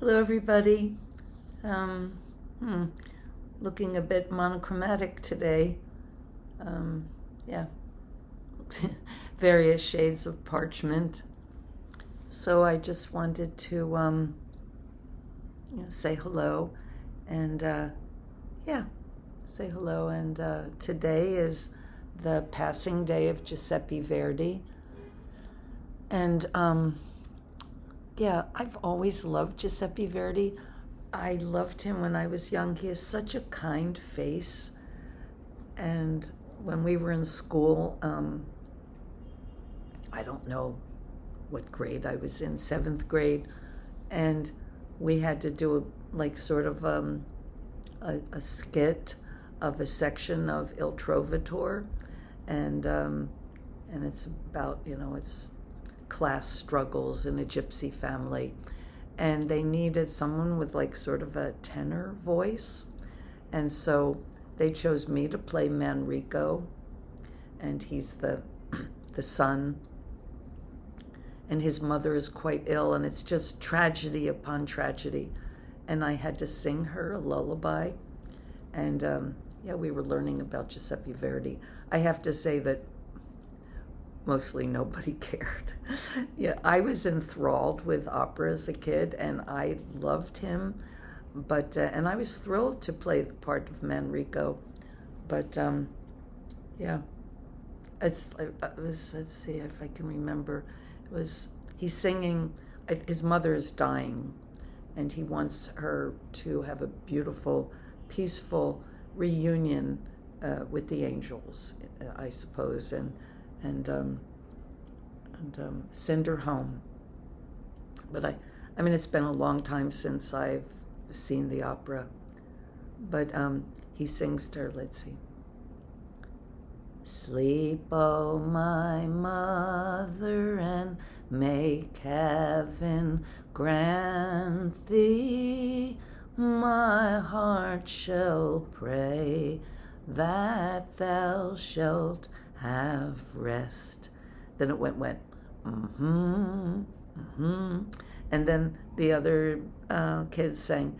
Hello, everybody. Um, hmm, looking a bit monochromatic today. Um, yeah, various shades of parchment. So I just wanted to um, you know, say hello and uh, yeah, say hello. And uh, today is the passing day of Giuseppe Verdi. And um, yeah, I've always loved Giuseppe Verdi. I loved him when I was young. He has such a kind face. And when we were in school, um, I don't know what grade I was in, seventh grade, and we had to do a, like sort of um, a, a, skit of a section of Il Trovatore, and um, and it's about you know it's class struggles in a gypsy family. And they needed someone with like sort of a tenor voice. And so they chose me to play Manrico. And he's the, the son. And his mother is quite ill. And it's just tragedy upon tragedy. And I had to sing her a lullaby. And um, yeah, we were learning about Giuseppe Verdi. I have to say that mostly nobody cared. yeah, I was enthralled with opera as a kid, and I loved him. But uh, and I was thrilled to play the part of Manrico, but um, yeah, it's it was let's see if I can remember. It was he's singing. His mother is dying, and he wants her to have a beautiful, peaceful reunion uh, with the angels, I suppose, and and um, and um, send her home. But I, I mean, it's been a long time since I've seen the opera. But um, he sings to her. Let's see. Sleep, oh my mother, and make heaven grant thee. My heart shall pray that thou shalt have rest. Then it went, went, mm-hmm, mm-hmm. And then the other uh, kids sang,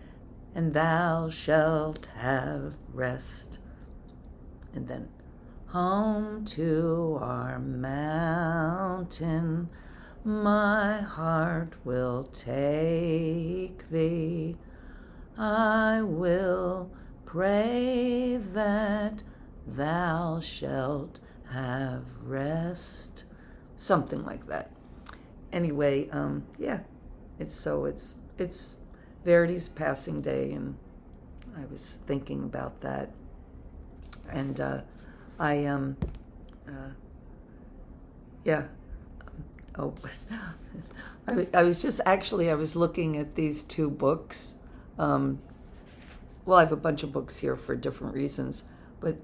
and thou shalt have rest. And then, home to our mountain, my heart will take thee. I will pray that thou shalt have rest, something like that. Anyway, um, yeah, it's so it's it's Verdi's passing day, and I was thinking about that, and uh, I um, uh, yeah, oh, I, I was just actually I was looking at these two books. Um, well, I have a bunch of books here for different reasons, but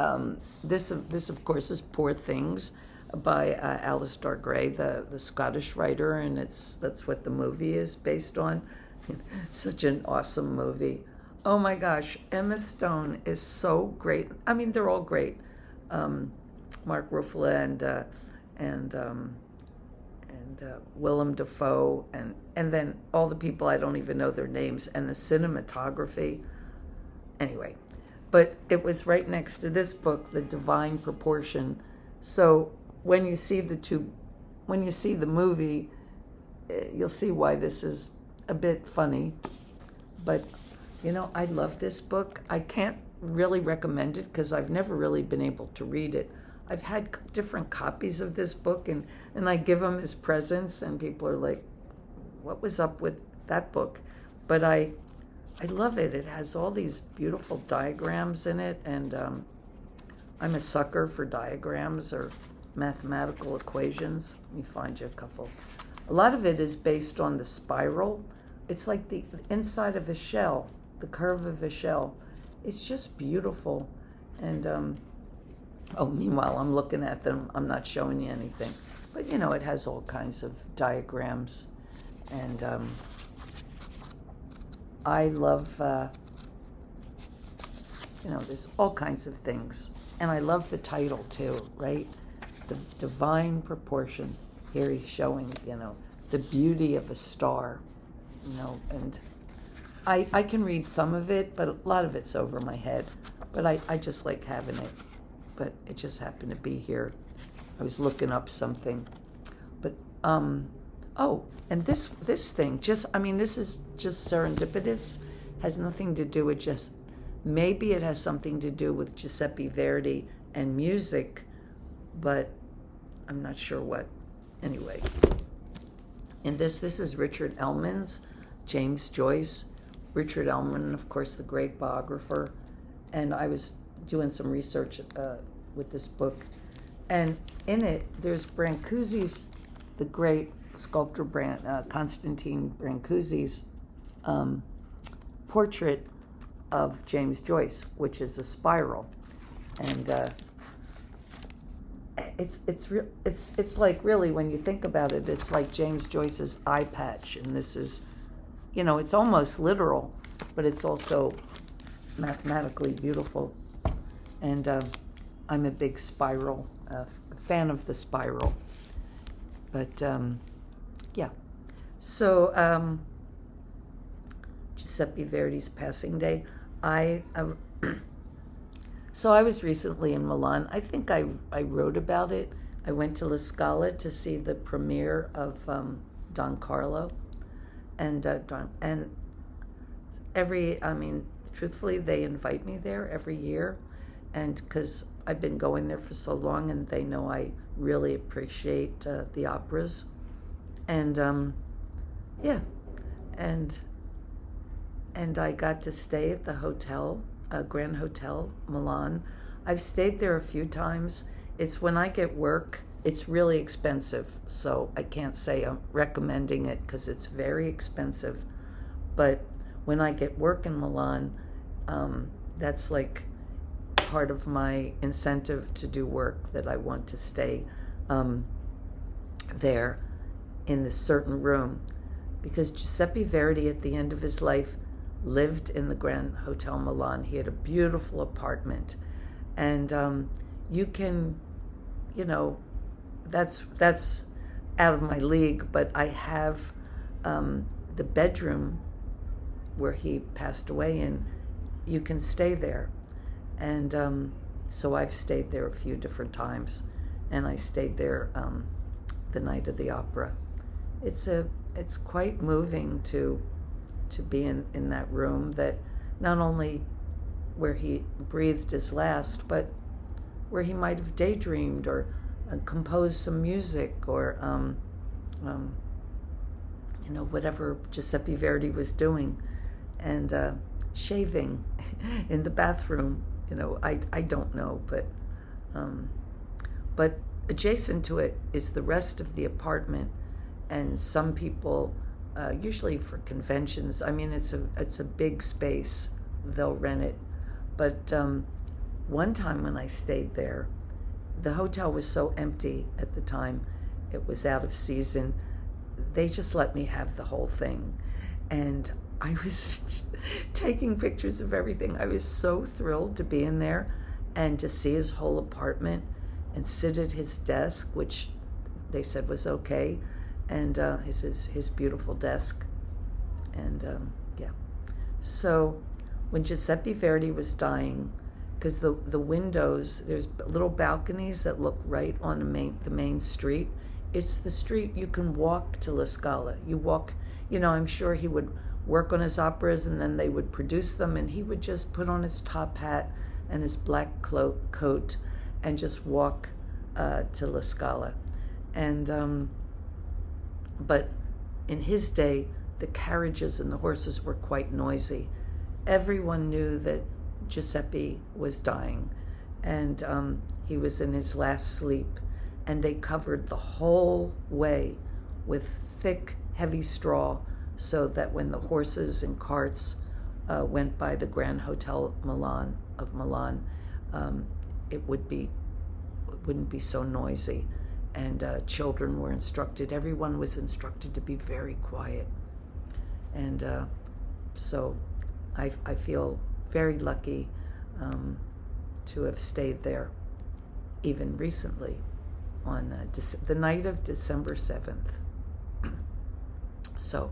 um, this, this, of course, is Poor Things by uh, Alasdair Gray, the, the Scottish writer, and it's that's what the movie is based on. Such an awesome movie. Oh my gosh, Emma Stone is so great. I mean, they're all great. Um, Mark Ruffalo and uh, and um, and uh, Willem Dafoe, and and then all the people I don't even know their names, and the cinematography. Anyway, but it was right next to this book, The Divine Proportion. So when you see the two, when you see the movie, eh, you'll see why this is a bit funny. But you know, I love this book. I can't really recommend it because I've never really been able to read it. I've had different copies of this book and, and I give them as presents, and people are like, What was up with that book? But I I love it. It has all these beautiful diagrams in it, and um, I'm a sucker for diagrams or mathematical equations. Let me find you a couple. A lot of it is based on the spiral. It's like the inside of a shell, the curve of a shell. It's just beautiful. And um, oh, meanwhile, I'm looking at them. I'm not showing you anything, but you know, it has all kinds of diagrams and. Um, I love, uh, you know, there's all kinds of things. And I love the title too, right? The divine proportion. Here he's showing, you know, the beauty of a star. you know, and I, I can read some of it, but a lot of it's over my head. But I, I just like having it. But it just happened to be here. I was looking up something. But um oh, and this this thing just I mean this is just serendipitous, has nothing to do with just maybe it has something to do with Giuseppe Verdi and music, but I'm not sure what. Anyway. And this this is Richard Ellmann's James Joyce. Richard Ellmann, of course, the great biographer. And I was doing some research uh, with this book. And in it, there's Brancusi's, the great sculptor Brand, uh, Constantine Brancusi's um, portrait of James Joyce, which is a spiral. And uh, it's it's re- it's it's like really when you think about it, it's like James Joyce's eye patch, and this is, you know, it's almost literal, but it's also mathematically beautiful. And uh, I'm a big spiral uh, fan of the spiral. But um, yeah, so um, Giuseppe Verdi's passing day. I uh, so I was recently in Milan. I think I I wrote about it. I went to La Scala to see the premiere of um, Don Carlo, and uh, Don and every I mean truthfully they invite me there every year, and because I've been going there for so long, and they know I really appreciate uh, the operas, and um, yeah, and and I got to stay at the hotel, uh, Grand Hotel Milan. I've stayed there a few times. It's when I get work, it's really expensive, so I can't say I'm recommending it because it's very expensive. But when I get work in Milan, um, that's like part of my incentive to do work that I want to stay um, there in this certain room. Because Giuseppe Verdi, at the end of his life, lived in the Grand Hotel Milan. He had a beautiful apartment, and um, you can, you know, that's that's out of my league. But I have um, the bedroom where he passed away in. You can stay there, and um, so I've stayed there a few different times, and I stayed there um, the night of the opera. It's a it's quite moving to to be in, in that room that not only where he breathed his last, but where he might have daydreamed or uh, composed some music or, um, um, you know, whatever Giuseppe Verdi was doing. And uh, shaving in the bathroom, you know, I, I don't know, but, um, but adjacent to it is the rest of the apartment. And some people uh, usually for conventions. I mean, it's a it's a big space. They'll rent it, but um, one time when I stayed there, the hotel was so empty at the time. It was out of season. They just let me have the whole thing, and I was taking pictures of everything. I was so thrilled to be in there and to see his whole apartment and sit at his desk, which they said was okay and uh, his, his, his beautiful desk. And um, yeah. So when Giuseppe Verdi was dying, because the, the windows, there's little balconies that look right on the main, the main street. It's the street you can walk to La Scala. You walk, you know, I'm sure he would work on his operas and then they would produce them and he would just put on his top hat and his black cloak, coat and just walk uh, to La Scala. And um, but in his day, the carriages and the horses were quite noisy. Everyone knew that Giuseppe was dying, and um, he was in his last sleep, and they covered the whole way with thick, heavy straw so that when the horses and carts uh, went by the Grand Hotel Milan of Milan, um, it would be it wouldn't be so noisy and uh, children were instructed. Everyone was instructed to be very quiet, and uh, so I, I feel very lucky um, to have stayed there, even recently, on uh, Dece- the night of December seventh. so,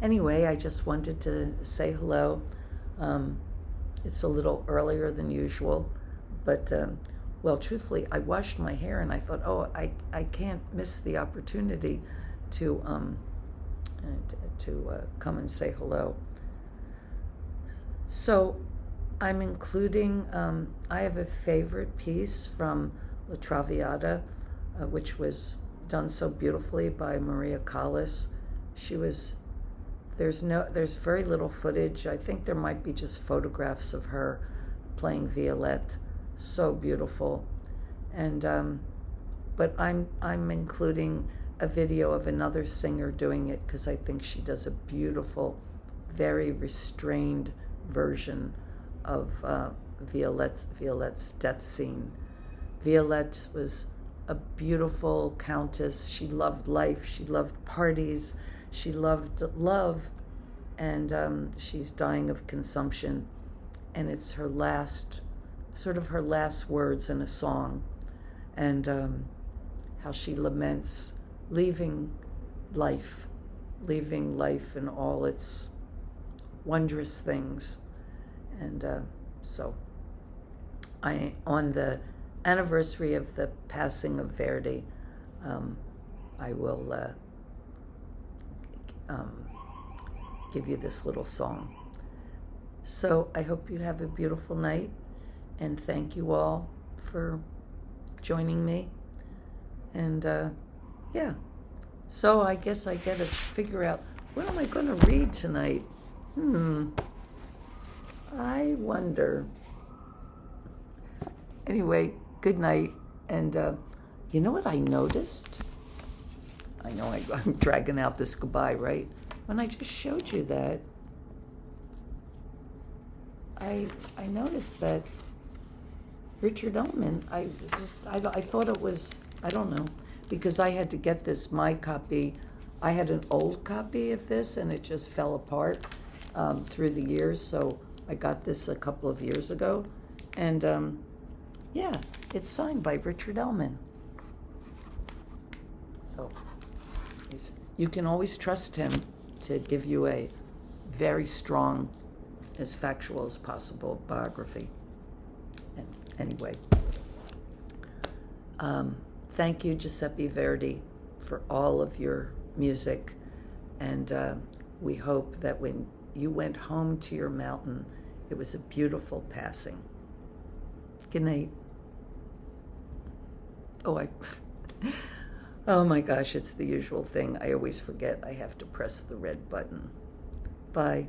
anyway, I just wanted to say hello. Um, it's a little earlier than usual, but um, well, truthfully, I washed my hair and I thought, oh, I, I can't miss the opportunity to um, uh, to uh, come and say hello. So I'm including, um, I have a favorite piece from La Traviata, uh, which was done so beautifully by Maria Callas. She was there's no there's very little footage. I think there might be just photographs of her playing Violette. So beautiful. And um, but I'm I'm including a video of another singer doing it because I think she does a beautiful, very restrained version of uh, Violette's, Violette's death scene. Violette was a beautiful countess. She loved life. She loved parties. She loved love, and um, she's dying of consumption. And it's her last, sort of her last words in a song, and um, how she laments leaving life, leaving life and all its wondrous things. And uh, so, I on the anniversary of the passing of Verdi, um, I will uh, um, give you this little song. So I hope you have a beautiful night, and thank you all for joining me. And uh, yeah, so I guess I got to figure out what am I going to read tonight. Hmm. I wonder. Anyway, good night. And uh, you know what I noticed? I know I, I'm dragging out this goodbye, right? When I just showed you that, I I noticed that Richard Ellmann. I just I, I thought it was I don't know because I had to get this my copy. I had an old copy of this and it just fell apart um, through the years. So I got this a couple of years ago, and um, yeah, it's signed by Richard Ellmann. So you can always trust him to give you a very strong, as factual as possible biography. And anyway, um, thank you, Giuseppe Verdi, for all of your music. And uh, we hope that when you went home to your mountain, it was a beautiful passing. Good night. Oh, I. Oh my gosh, it's the usual thing. I always forget I have to press the red button. Bye.